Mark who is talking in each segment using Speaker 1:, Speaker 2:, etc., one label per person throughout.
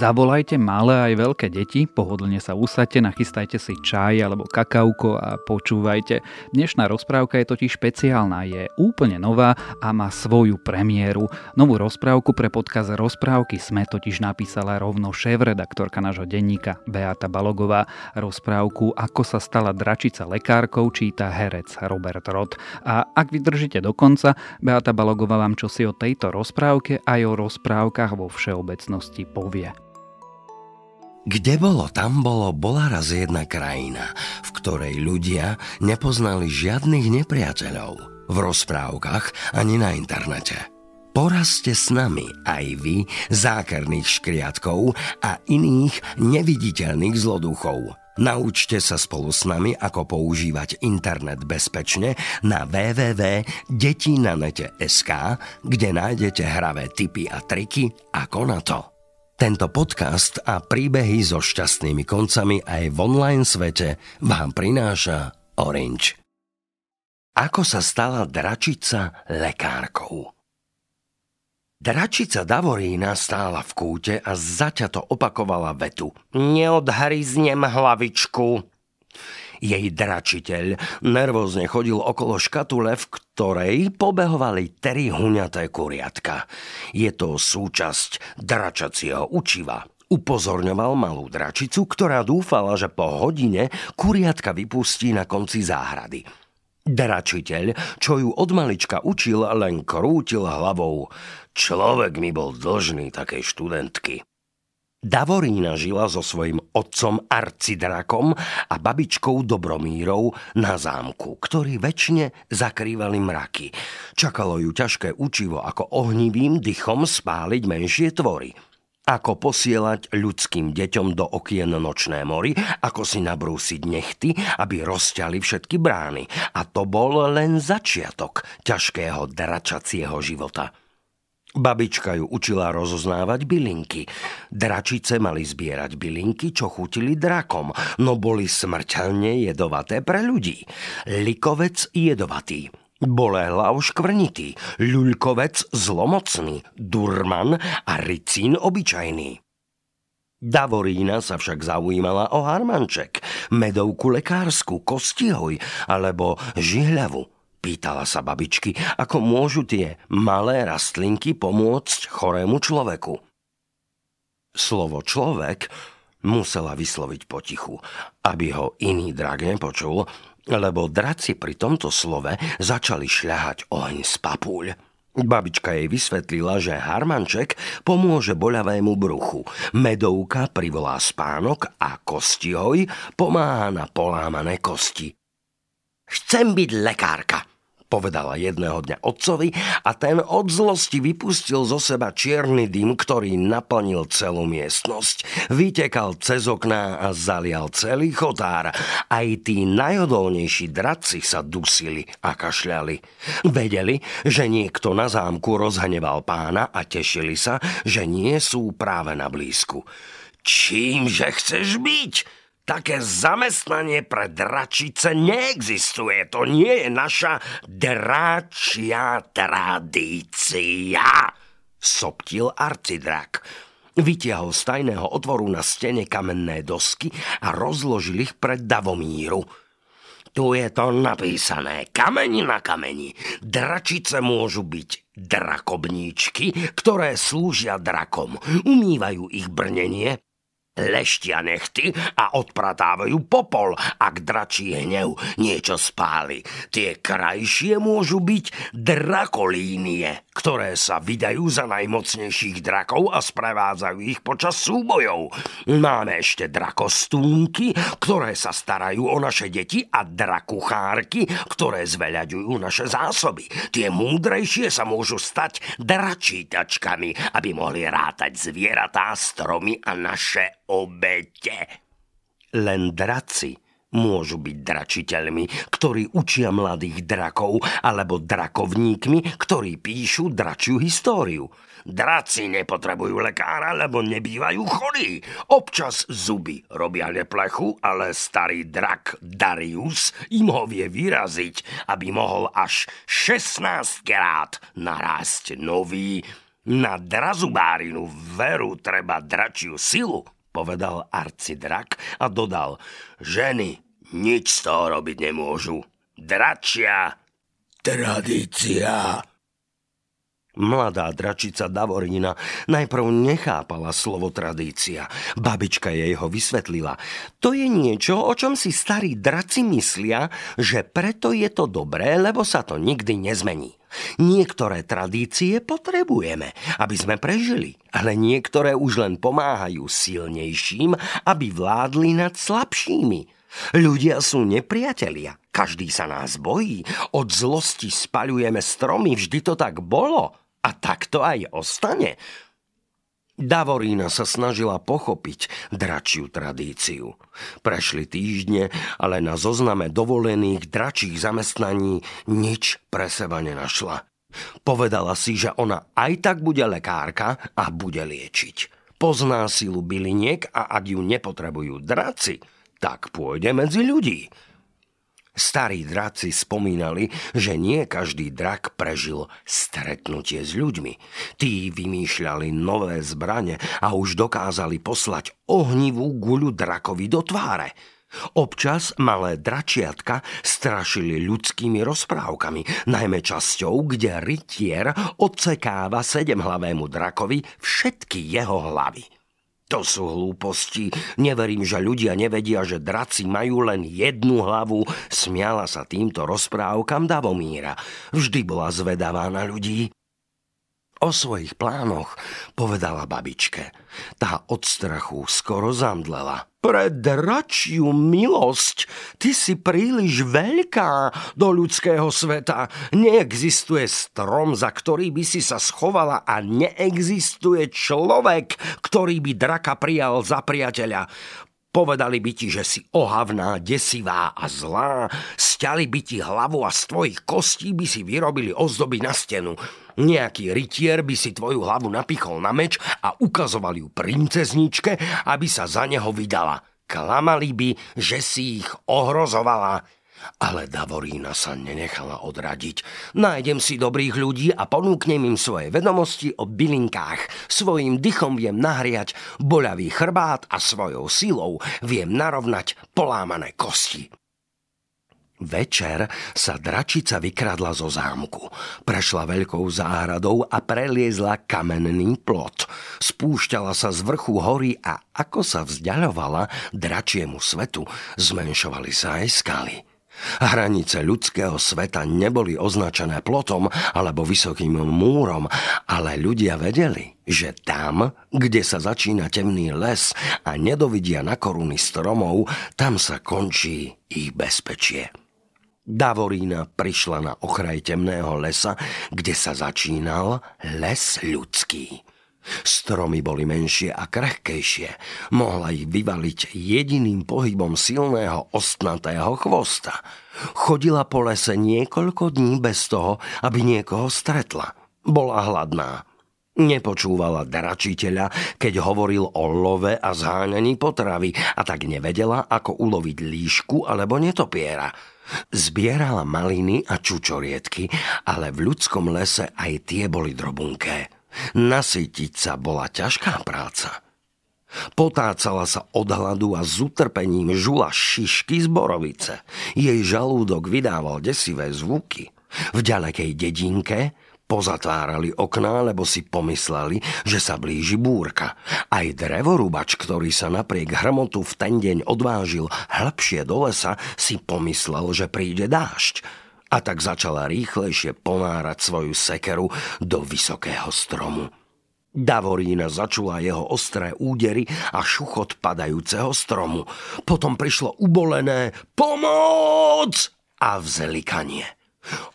Speaker 1: Zavolajte malé aj veľké deti, pohodlne sa usadte, nachystajte si čaj alebo kakauko a počúvajte. Dnešná rozprávka je totiž špeciálna, je úplne nová a má svoju premiéru. Novú rozprávku pre podkaz Rozprávky sme totiž napísala rovno šéf-redaktorka nášho denníka Beata Balogová. Rozprávku Ako sa stala dračica lekárkou číta herec Robert Rod. A ak vydržíte do konca, Beata Balogová vám čosi o tejto rozprávke aj o rozprávkach vo všeobecnosti povie.
Speaker 2: Kde bolo, tam bolo, bola raz jedna krajina, v ktorej ľudia nepoznali žiadnych nepriateľov v rozprávkach ani na internete. Porazte s nami aj vy zákerných škriatkov a iných neviditeľných zloduchov. Naučte sa spolu s nami, ako používať internet bezpečne na www.detinanete.sk, kde nájdete hravé tipy a triky ako na to. Tento podcast a príbehy so šťastnými koncami aj v online svete vám prináša Orange. Ako sa stala dračica lekárkou? Dračica Davorína stála v kúte a zaťato opakovala vetu. Neodhryznem hlavičku. Jej dračiteľ nervózne chodil okolo škatule, v ktorej pobehovali tri huňaté kuriatka. Je to súčasť dračacieho učiva. Upozorňoval malú dračicu, ktorá dúfala, že po hodine kuriatka vypustí na konci záhrady. Dračiteľ, čo ju od malička učil, len krútil hlavou. Človek mi bol dlžný takej študentky. Davorína žila so svojím otcom Arcidrakom a babičkou Dobromírou na zámku, ktorí väčšine zakrývali mraky. Čakalo ju ťažké učivo ako ohnivým dychom spáliť menšie tvory. Ako posielať ľudským deťom do okien nočné mori, ako si nabrúsiť nechty, aby rozťali všetky brány. A to bol len začiatok ťažkého dračacieho života. Babička ju učila rozoznávať bylinky. Dračice mali zbierať bylinky, čo chutili drakom, no boli smrteľne jedovaté pre ľudí. Likovec jedovatý, bolehlav škvrnitý, ľuľkovec zlomocný, durman a ricín obyčajný. Davorína sa však zaujímala o harmanček, medovku lekársku, kostihoj alebo žihľavu – Pýtala sa babičky, ako môžu tie malé rastlinky pomôcť chorému človeku. Slovo človek musela vysloviť potichu, aby ho iný drak nepočul, lebo draci pri tomto slove začali šľahať oheň z papúľ. Babička jej vysvetlila, že harmanček pomôže boľavému bruchu, medovka privolá spánok a kostihoj pomáha na polámané kosti. Chcem byť lekárka, povedala jedného dňa otcovi a ten od zlosti vypustil zo seba čierny dym, ktorý naplnil celú miestnosť. Vytekal cez okná a zalial celý chotár. Aj tí najodolnejší draci sa dusili a kašľali. Vedeli, že niekto na zámku rozhneval pána a tešili sa, že nie sú práve na blízku. Čímže chceš byť? Také zamestnanie pre dračice neexistuje. To nie je naša dračia tradícia, soptil arcidrak. Vytiahol z tajného otvoru na stene kamenné dosky a rozložil ich pred Davomíru. Tu je to napísané, kameni na kameni. Dračice môžu byť drakobníčky, ktoré slúžia drakom. Umývajú ich brnenie, leštia nechty a odpratávajú popol, ak dračí hnev niečo spáli. Tie krajšie môžu byť drakolínie, ktoré sa vydajú za najmocnejších drakov a sprevádzajú ich počas súbojov. Máme ešte drakostúnky, ktoré sa starajú o naše deti a drakuchárky, ktoré zveľaďujú naše zásoby. Tie múdrejšie sa môžu stať dračítačkami, aby mohli rátať zvieratá, stromy a naše obete. Len draci môžu byť dračiteľmi, ktorí učia mladých drakov, alebo drakovníkmi, ktorí píšu dračiu históriu. Draci nepotrebujú lekára, lebo nebývajú chorí. Občas zuby robia neplechu, ale starý drak Darius im ho vie vyraziť, aby mohol až 16 krát narásť nový Na drazubárinu veru treba dračiu silu, povedal arcidrak a dodal, ženy nič z toho robiť nemôžu. Dračia tradícia. Mladá dračica Davorína najprv nechápala slovo tradícia. Babička jej ho vysvetlila. To je niečo, o čom si starí draci myslia, že preto je to dobré, lebo sa to nikdy nezmení. Niektoré tradície potrebujeme, aby sme prežili, ale niektoré už len pomáhajú silnejším, aby vládli nad slabšími. Ľudia sú nepriatelia, každý sa nás bojí, od zlosti spaľujeme stromy, vždy to tak bolo a tak to aj ostane. Davorína sa snažila pochopiť dračiu tradíciu. Prešli týždne, ale na zozname dovolených dračích zamestnaní nič pre seba nenašla. Povedala si, že ona aj tak bude lekárka a bude liečiť. Pozná silu byliniek a ak ju nepotrebujú draci, tak pôjde medzi ľudí. Starí draci spomínali, že nie každý drak prežil stretnutie s ľuďmi. Tí vymýšľali nové zbrane a už dokázali poslať ohnivú guľu drakovi do tváre. Občas malé dračiatka strašili ľudskými rozprávkami, najmä časťou, kde rytier odsekáva sedemhlavému drakovi všetky jeho hlavy. To sú hlúposti. Neverím, že ľudia nevedia, že draci majú len jednu hlavu. Smiala sa týmto rozprávkam Davomíra. Vždy bola zvedavá na ľudí. O svojich plánoch povedala babičke. Tá od strachu skoro zamdlela. Pre dračiu milosť, ty si príliš veľká do ľudského sveta. Neexistuje strom, za ktorý by si sa schovala a neexistuje človek, ktorý by draka prijal za priateľa. Povedali by ti, že si ohavná, desivá a zlá, stiali by ti hlavu a z tvojich kostí by si vyrobili ozdoby na stenu. Nejaký rytier by si tvoju hlavu napichol na meč a ukazoval ju princezničke, aby sa za neho vydala. Klamali by, že si ich ohrozovala. Ale Davorína sa nenechala odradiť. Nájdem si dobrých ľudí a ponúknem im svoje vedomosti o bylinkách. Svojim dychom viem nahriať boľavý chrbát a svojou silou viem narovnať polámané kosti. Večer sa dračica vykradla zo zámku. Prešla veľkou záhradou a preliezla kamenný plot. Spúšťala sa z vrchu hory a ako sa vzdialovala dračiemu svetu, zmenšovali sa aj skaly. Hranice ľudského sveta neboli označené plotom alebo vysokým múrom, ale ľudia vedeli, že tam, kde sa začína temný les a nedovidia na koruny stromov, tam sa končí ich bezpečie. Davorína prišla na okraj temného lesa, kde sa začínal les ľudský. Stromy boli menšie a krehkejšie. Mohla ich vyvaliť jediným pohybom silného ostnatého chvosta. Chodila po lese niekoľko dní bez toho, aby niekoho stretla. Bola hladná. Nepočúvala dračiteľa, keď hovoril o love a zháňaní potravy a tak nevedela, ako uloviť líšku alebo netopiera. Zbierala maliny a čučorietky, ale v ľudskom lese aj tie boli drobunké. Nasytiť sa bola ťažká práca. Potácala sa od hladu a s utrpením žula šišky z borovice. Jej žalúdok vydával desivé zvuky. V ďalekej dedinke Pozatvárali okná, lebo si pomysleli, že sa blíži búrka. Aj drevorúbač, ktorý sa napriek hrmotu v ten deň odvážil hĺbšie do lesa, si pomyslel, že príde dážď a tak začala rýchlejšie ponárať svoju sekeru do vysokého stromu. Davorína začula jeho ostré údery a šuchot padajúceho stromu. Potom prišlo ubolené pomoc a vzelikanie.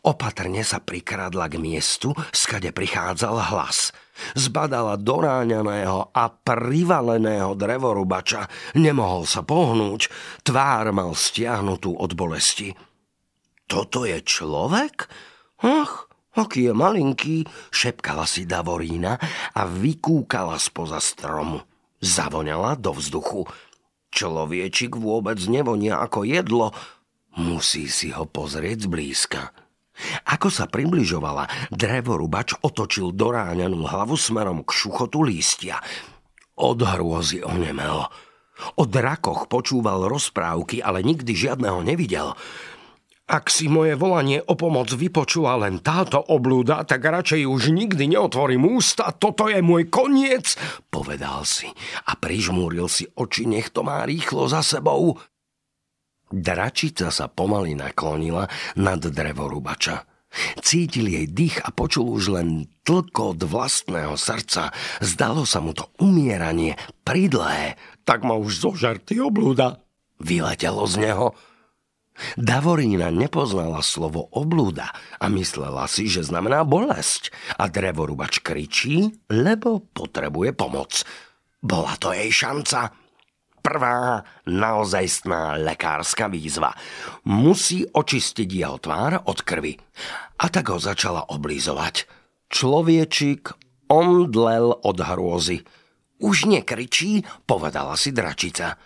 Speaker 2: Opatrne sa prikradla k miestu, skade prichádzal hlas. Zbadala doráňaného a privaleného drevorubača. Nemohol sa pohnúť, tvár mal stiahnutú od bolesti. Toto je človek? Ach, aký je malinký, šepkala si Davorína a vykúkala spoza stromu. Zavoňala do vzduchu. Človečik vôbec nevonia ako jedlo, musí si ho pozrieť zblízka. Ako sa približovala, drevorubač otočil doráňanú hlavu smerom k šuchotu lístia. Od hrôzy onemel. O drakoch počúval rozprávky, ale nikdy žiadneho nevidel. Ak si moje volanie o pomoc vypočula len táto oblúda, tak radšej už nikdy neotvorím ústa, toto je môj koniec, povedal si a prižmúril si oči, nech to má rýchlo za sebou. Dračica sa pomaly naklonila nad drevorubača. Cítil jej dých a počul už len tlkot vlastného srdca. Zdalo sa mu to umieranie pridlé. Tak ma už zožer, ty oblúda. Vyletelo z neho. Davorína nepoznala slovo oblúda a myslela si, že znamená bolesť. A drevorubač kričí, lebo potrebuje pomoc. Bola to jej šanca. Prvá naozajstná lekárska výzva. Musí očistiť jeho tvár od krvi. A tak ho začala oblízovať. Človečik omdlel od hrôzy. Už nekričí, povedala si dračica.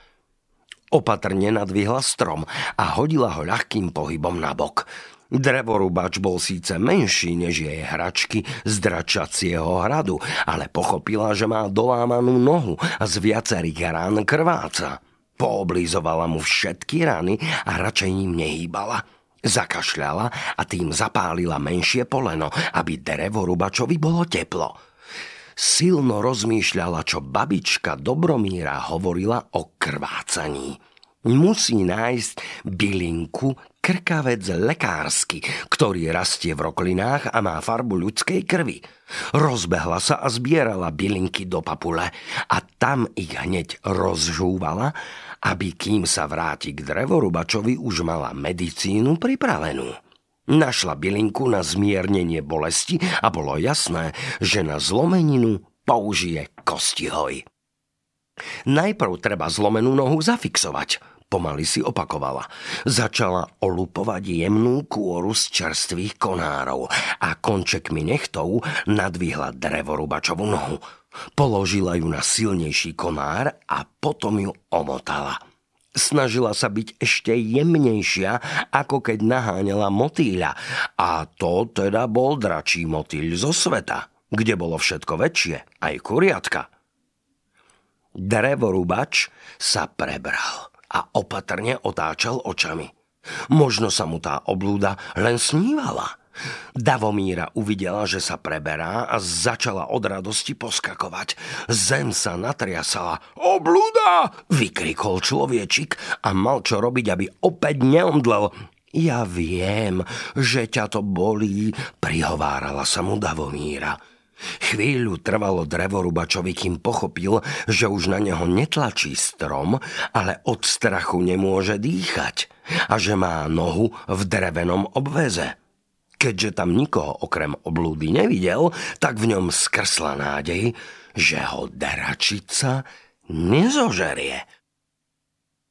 Speaker 2: Opatrne nadvihla strom a hodila ho ľahkým pohybom na bok. Drevorubač bol síce menší než jej hračky z dračacieho hradu, ale pochopila, že má dolámanú nohu a z viacerých rán krváca. Pooblizovala mu všetky rany a radšej ním nehýbala. Zakašľala a tým zapálila menšie poleno, aby drevorubačovi bolo teplo. Silno rozmýšľala, čo babička Dobromíra hovorila o krvácaní. Musí nájsť bylinku krkavec lekársky, ktorý rastie v roklinách a má farbu ľudskej krvi. Rozbehla sa a zbierala bylinky do papule a tam ich hneď rozžúvala, aby kým sa vráti k drevorubačovi už mala medicínu pripravenú. Našla bylinku na zmiernenie bolesti a bolo jasné, že na zlomeninu použije kostihoj. Najprv treba zlomenú nohu zafixovať, pomaly si opakovala. Začala olupovať jemnú kôru z čerstvých konárov a končekmi nechtov nadvihla drevorubačovú nohu. Položila ju na silnejší konár a potom ju omotala. Snažila sa byť ešte jemnejšia, ako keď naháňala motýľa. A to teda bol dračí motýľ zo sveta, kde bolo všetko väčšie, aj kuriatka. Drevorubač sa prebral a opatrne otáčal očami. Možno sa mu tá oblúda len snívala. Davomíra uvidela, že sa preberá a začala od radosti poskakovať. Zem sa natriasala. Oblúda! vykrikol človečik a mal čo robiť, aby opäť neomdlel. Ja viem, že ťa to bolí, prihovárala sa mu Davomíra. Chvíľu trvalo drevorubačovi, kým pochopil, že už na neho netlačí strom, ale od strachu nemôže dýchať a že má nohu v drevenom obveze. Keďže tam nikoho okrem oblúdy nevidel, tak v ňom skrsla nádej, že ho deračica nezožerie.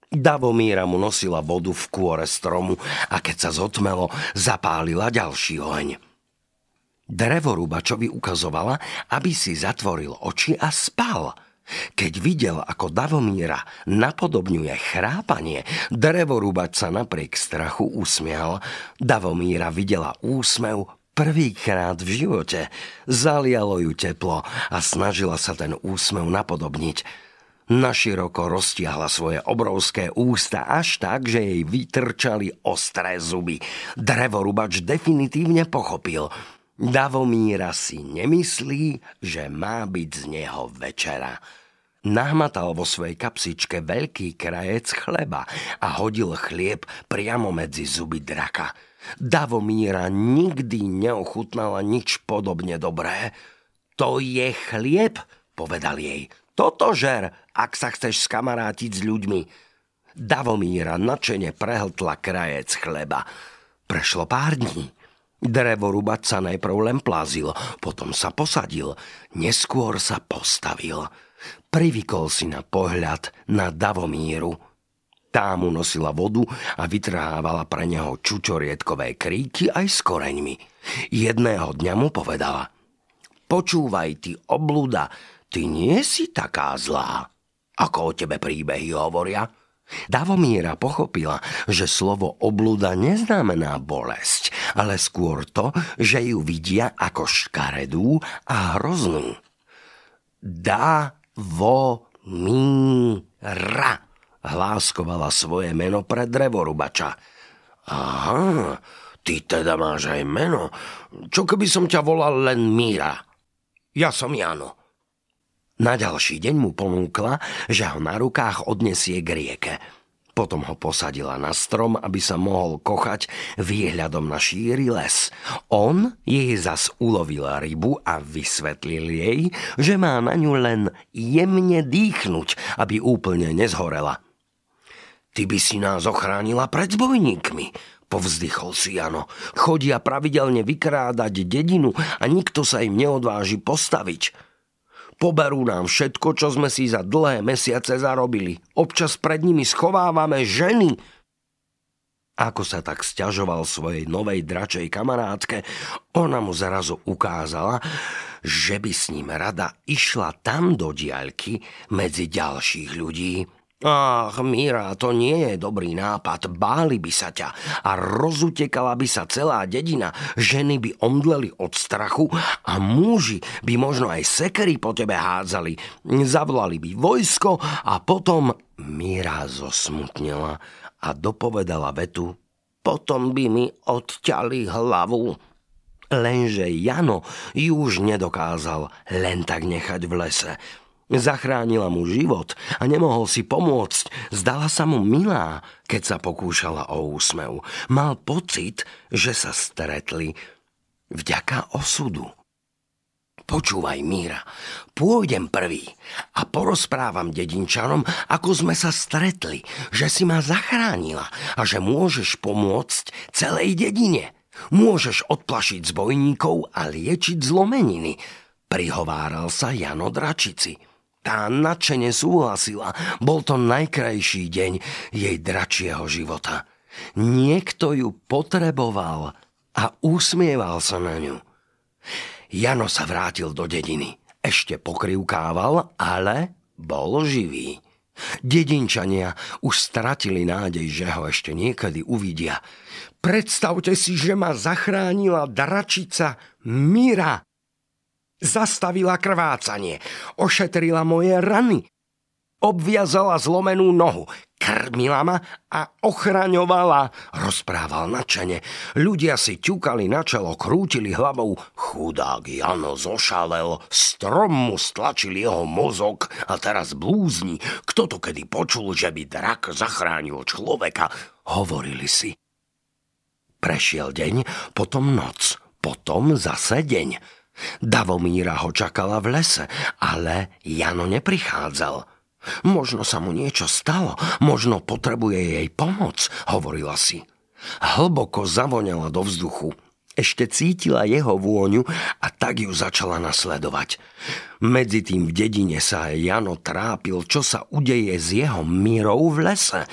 Speaker 2: Davomíra mu nosila vodu v kôre stromu a keď sa zotmelo, zapálila ďalší oheň. Drevorúbačovi ukazovala, aby si zatvoril oči a spal – keď videl, ako Davomíra napodobňuje chrápanie, drevorúbač sa napriek strachu usmial. Davomíra videla úsmev prvýkrát v živote. Zalialo ju teplo a snažila sa ten úsmev napodobniť. Naširoko roztiahla svoje obrovské ústa až tak, že jej vytrčali ostré zuby. Drevorubač definitívne pochopil. Davomíra si nemyslí, že má byť z neho večera. Nahmatal vo svojej kapsičke veľký krajec chleba a hodil chlieb priamo medzi zuby draka. Davomíra nikdy neochutnala nič podobne dobré. To je chlieb, povedal jej. Toto žer, ak sa chceš skamarátiť s ľuďmi. Davomíra načene prehltla krajec chleba. Prešlo pár dní. Drevorubač sa najprv len plazil, potom sa posadil, neskôr sa postavil – Privykol si na pohľad na Davomíru. Tá mu nosila vodu a vytrhávala pre neho čučorietkové kríky aj s koreňmi. Jedného dňa mu povedala Počúvaj ty, obluda, ty nie si taká zlá. Ako o tebe príbehy hovoria – Davomíra pochopila, že slovo obluda neznamená bolesť, ale skôr to, že ju vidia ako škaredú a hroznú. Dá vo ra hláskovala svoje meno pre drevorubača. Aha, ty teda máš aj meno. Čo keby som ťa volal len Míra? Ja som Jano. Na ďalší deň mu ponúkla, že ho na rukách odnesie k rieke. Potom ho posadila na strom, aby sa mohol kochať výhľadom na šíry les. On jej zas ulovil rybu a vysvetlil jej, že má na ňu len jemne dýchnuť, aby úplne nezhorela. Ty by si nás ochránila pred zbojníkmi, povzdychol si Jano. Chodia pravidelne vykrádať dedinu a nikto sa im neodváži postaviť. Poberú nám všetko, čo sme si za dlhé mesiace zarobili. Občas pred nimi schovávame ženy. Ako sa tak stiažoval svojej novej dračej kamarátke, ona mu zrazu ukázala, že by s ním rada išla tam do diaľky medzi ďalších ľudí. Ach, Míra, to nie je dobrý nápad. Báli by sa ťa a rozutekala by sa celá dedina. Ženy by omdleli od strachu a muži by možno aj sekery po tebe hádzali. Zavolali by vojsko a potom Míra zosmutnila a dopovedala vetu potom by mi odťali hlavu. Lenže Jano ju už nedokázal len tak nechať v lese. Zachránila mu život a nemohol si pomôcť. Zdala sa mu milá, keď sa pokúšala o úsmev. Mal pocit, že sa stretli vďaka osudu. Počúvaj, Míra, pôjdem prvý a porozprávam dedinčanom, ako sme sa stretli, že si ma zachránila a že môžeš pomôcť celej dedine. Môžeš odplašiť zbojníkov a liečiť zlomeniny, prihováral sa Jano Dračici. Tá nadšene súhlasila. Bol to najkrajší deň jej dračieho života. Niekto ju potreboval a usmieval sa na ňu. Jano sa vrátil do dediny. Ešte pokrivkával, ale bol živý. Dedinčania už stratili nádej, že ho ešte niekedy uvidia. Predstavte si, že ma zachránila dračica Mira. Zastavila krvácanie, ošetrila moje rany, obviazala zlomenú nohu, krmila ma a ochraňovala, rozprával načene. Ľudia si ťukali na čelo, krútili hlavou. Chudák Jano zošalel, strom mu stlačil jeho mozog a teraz blúzni. Kto to kedy počul, že by drak zachránil človeka? Hovorili si. Prešiel deň, potom noc, potom zase deň. Davomíra ho čakala v lese, ale Jano neprichádzal. Možno sa mu niečo stalo, možno potrebuje jej pomoc, hovorila si. Hlboko zavoňala do vzduchu. Ešte cítila jeho vôňu a tak ju začala nasledovať. Medzi tým v dedine sa Jano trápil, čo sa udeje s jeho mírou v lese.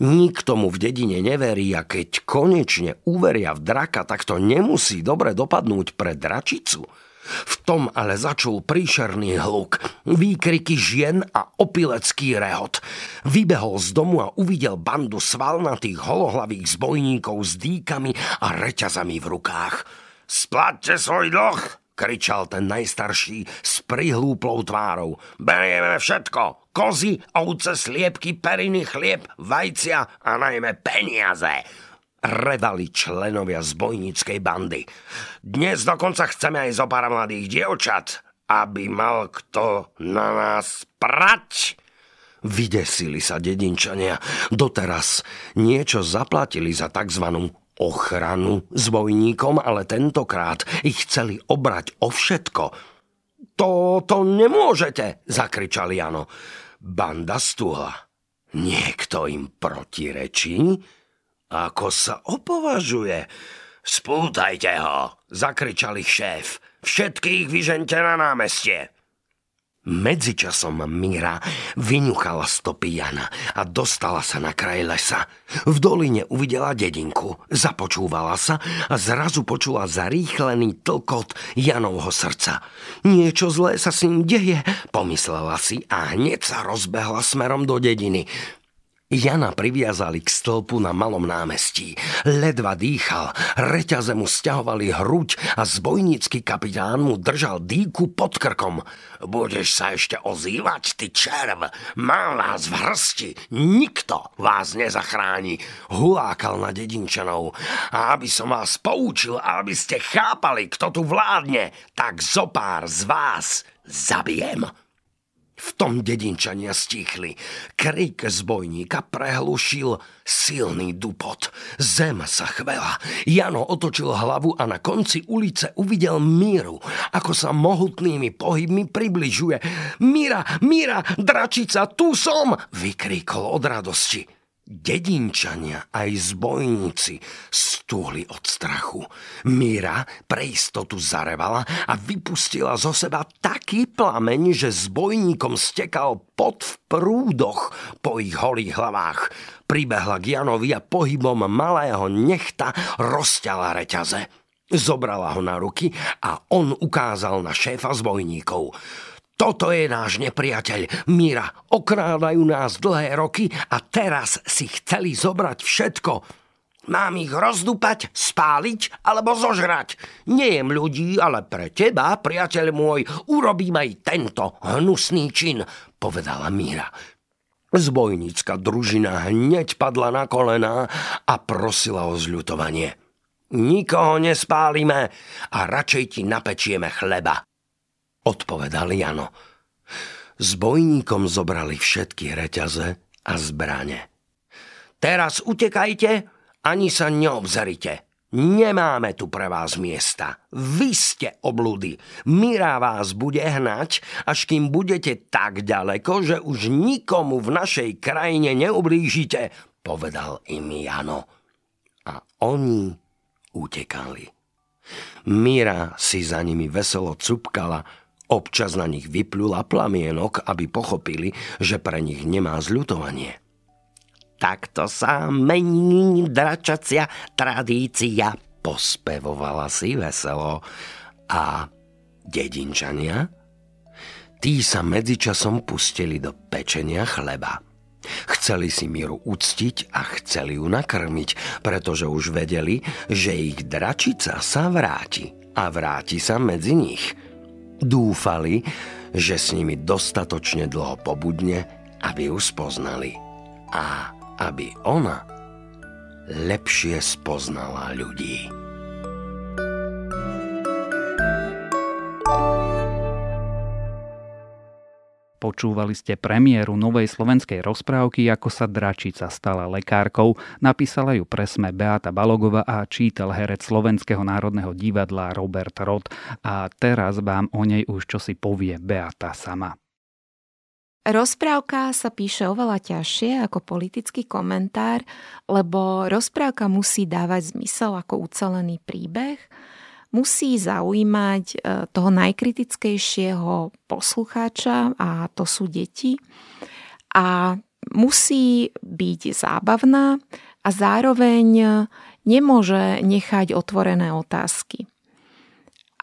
Speaker 2: Nikto mu v dedine neverí a keď konečne uveria v draka, tak to nemusí dobre dopadnúť pre dračicu. V tom ale začul príšerný hluk, výkriky žien a opilecký rehot. Vybehol z domu a uvidel bandu svalnatých holohlavých zbojníkov s dýkami a reťazami v rukách. Splatte svoj dlh, kričal ten najstarší s prihlúplou tvárou. Berieme všetko, kozy, ovce, sliepky, periny, chlieb, vajcia a najmä peniaze. Revali členovia zbojníckej bandy. Dnes dokonca chceme aj zo pár mladých dievčat, aby mal kto na nás prať. Vydesili sa dedinčania. Doteraz niečo zaplatili za tzv ochranu zbojníkom, ale tentokrát ich chceli obrať o všetko. To, to nemôžete, zakričal Jano. Banda stúhla. Niekto im protirečí? Ako sa opovažuje? Spútajte ho, zakričal ich šéf. Všetkých vyžente na námestie. Medzičasom Míra vyňuchala stopy Jana a dostala sa na kraj lesa. V doline uvidela dedinku, započúvala sa a zrazu počula zarýchlený tlkot Janovho srdca. Niečo zlé sa s ním deje, pomyslela si a hneď sa rozbehla smerom do dediny. Jana priviazali k stĺpu na malom námestí. Ledva dýchal, reťaze mu stiahovali hruď a zbojnícky kapitán mu držal dýku pod krkom. Budeš sa ešte ozývať, ty červ. Mám vás v hrsti. Nikto vás nezachráni. Hulákal na dedinčanov. A aby som vás poučil aby ste chápali, kto tu vládne, tak zopár z vás zabijem. V tom dedinčania stichli. Krik zbojníka prehlušil silný dupot. Zem sa chvela. Jano otočil hlavu a na konci ulice uvidel Míru, ako sa mohutnými pohybmi približuje. Míra, Míra, dračica, tu som! vykríkol od radosti. Dedinčania aj zbojníci stúhli od strachu. Míra pre istotu zarevala a vypustila zo seba taký plameň, že zbojníkom stekal pot v prúdoch po ich holých hlavách. Pribehla k Janovi a pohybom malého nechta rozťala reťaze. Zobrala ho na ruky a on ukázal na šéfa zbojníkov. Toto je náš nepriateľ. Mira, okrádajú nás dlhé roky a teraz si chceli zobrať všetko. Mám ich rozdupať, spáliť alebo zožrať. Nejem ľudí, ale pre teba, priateľ môj, urobím aj tento hnusný čin, povedala Míra. Zbojnícka družina hneď padla na kolená a prosila o zľutovanie. Nikoho nespálime a radšej ti napečieme chleba odpovedal Jano. S bojníkom zobrali všetky reťaze a zbrane. Teraz utekajte, ani sa neobzerite. Nemáme tu pre vás miesta. Vy ste oblúdy. Mira vás bude hnať, až kým budete tak ďaleko, že už nikomu v našej krajine neublížite, povedal im Jano. A oni utekali. Mira si za nimi veselo cupkala, Občas na nich vyplula plamienok, aby pochopili, že pre nich nemá zľutovanie. Takto sa mení dračacia tradícia, pospevovala si veselo. A dedinčania? Tí sa medzičasom pustili do pečenia chleba. Chceli si Miru uctiť a chceli ju nakrmiť, pretože už vedeli, že ich dračica sa vráti a vráti sa medzi nich – Dúfali, že s nimi dostatočne dlho pobudne, aby ju spoznali a aby ona lepšie spoznala ľudí.
Speaker 1: Počúvali ste premiéru novej slovenskej rozprávky, ako sa dračica stala lekárkou. Napísala ju presme Beata Balogova a čítal herec Slovenského národného divadla Robert Roth. A teraz vám o nej už čosi povie Beata sama.
Speaker 3: Rozprávka sa píše oveľa ťažšie ako politický komentár, lebo rozprávka musí dávať zmysel ako ucelený príbeh – musí zaujímať e, toho najkritickejšieho poslucháča a to sú deti. A musí byť zábavná a zároveň nemôže nechať otvorené otázky.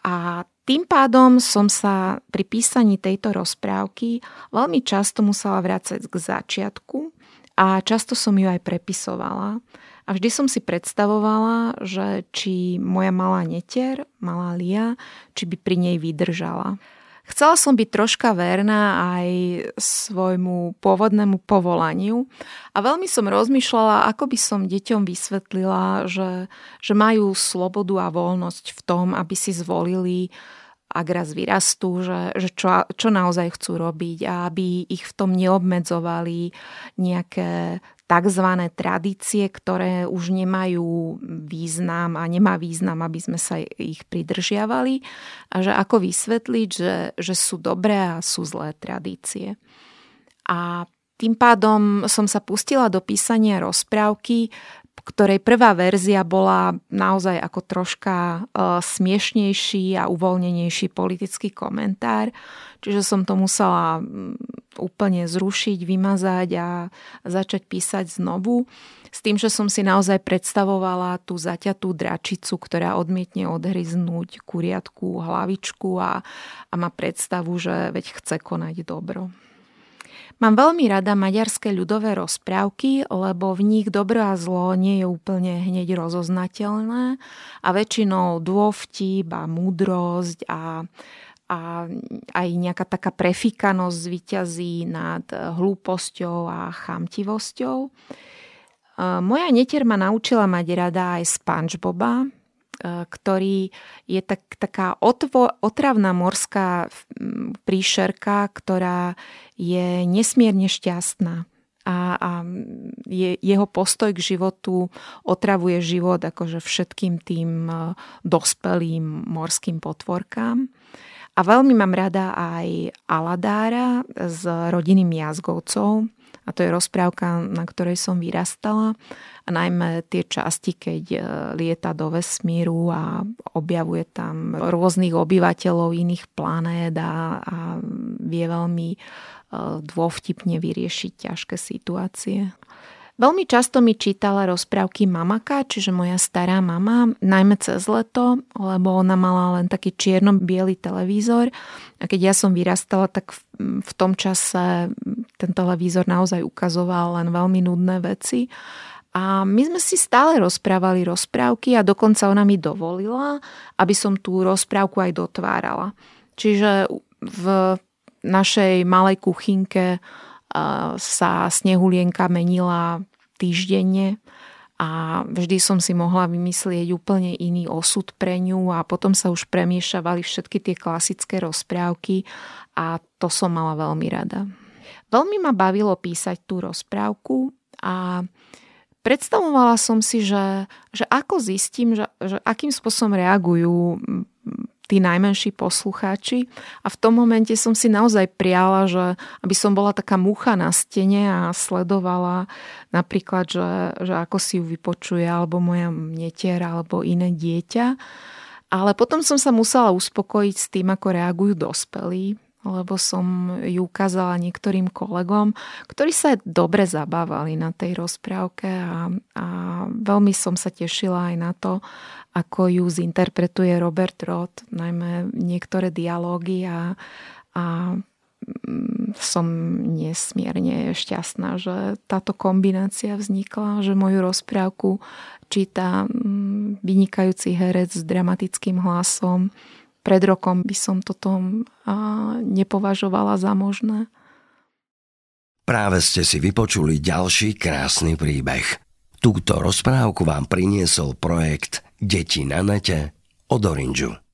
Speaker 3: A tým pádom som sa pri písaní tejto rozprávky veľmi často musela vrácať k začiatku a často som ju aj prepisovala. A vždy som si predstavovala, že či moja malá netier, malá Lia, či by pri nej vydržala. Chcela som byť troška verná aj svojmu pôvodnému povolaniu a veľmi som rozmýšľala, ako by som deťom vysvetlila, že, že majú slobodu a voľnosť v tom, aby si zvolili ak raz vyrastú, že, že čo, čo naozaj chcú robiť a aby ich v tom neobmedzovali nejaké tzv. tradície, ktoré už nemajú význam a nemá význam, aby sme sa ich pridržiavali a že ako vysvetliť, že, že sú dobré a sú zlé tradície. A tým pádom som sa pustila do písania rozprávky, ktorej prvá verzia bola naozaj ako troška e, smiešnejší a uvoľnenejší politický komentár. Čiže som to musela úplne zrušiť, vymazať a začať písať znovu. S tým, že som si naozaj predstavovala tú zaťatú dračicu, ktorá odmietne odhryznúť kuriatku, hlavičku a, a má predstavu, že veď chce konať dobro. Mám veľmi rada maďarské ľudové rozprávky, lebo v nich dobro a zlo nie je úplne hneď rozoznateľné a väčšinou dôvtip a múdrosť a, a aj nejaká taká prefikanosť zvyťazí nad hlúposťou a chamtivosťou. Moja netier ma naučila mať rada aj Spongeboba, E, ktorý je tak, taká otvo, otravná morská príšerka, ktorá je nesmierne šťastná. A, a je, jeho postoj k životu otravuje život akože všetkým tým dospelým morským potvorkám. A veľmi mám rada aj Aladára s rodinným jazgovcov. A to je rozprávka, na ktorej som vyrastala a najmä tie časti, keď e, lieta do vesmíru a objavuje tam rôznych obyvateľov iných planét a, a vie veľmi e, dôvtipne vyriešiť ťažké situácie. Veľmi často mi čítala rozprávky mamaka, čiže moja stará mama, najmä cez leto, lebo ona mala len taký čierno-biely televízor a keď ja som vyrastala, tak v, v tom čase ten televízor naozaj ukazoval len veľmi nudné veci a my sme si stále rozprávali rozprávky a dokonca ona mi dovolila, aby som tú rozprávku aj dotvárala. Čiže v našej malej kuchynke sa snehulienka menila týždenne a vždy som si mohla vymyslieť úplne iný osud pre ňu a potom sa už premiešavali všetky tie klasické rozprávky a to som mala veľmi rada. Veľmi ma bavilo písať tú rozprávku a predstavovala som si, že, že ako zistím, že, že akým spôsobom reagujú tí najmenší poslucháči a v tom momente som si naozaj priala, že aby som bola taká mucha na stene a sledovala napríklad, že, že ako si ju vypočuje alebo moja netiera alebo iné dieťa. Ale potom som sa musela uspokojiť s tým, ako reagujú dospelí, lebo som ju ukázala niektorým kolegom, ktorí sa dobre zabávali na tej rozprávke a, a veľmi som sa tešila aj na to, ako ju zinterpretuje Robert Roth, najmä niektoré dialógy a, a mm, som nesmierne šťastná, že táto kombinácia vznikla, že moju rozprávku číta mm, vynikajúci herec s dramatickým hlasom, pred rokom by som toto nepovažovala za možné.
Speaker 2: Práve ste si vypočuli ďalší krásny príbeh. Túto rozprávku vám priniesol projekt Deti na nete od Orange.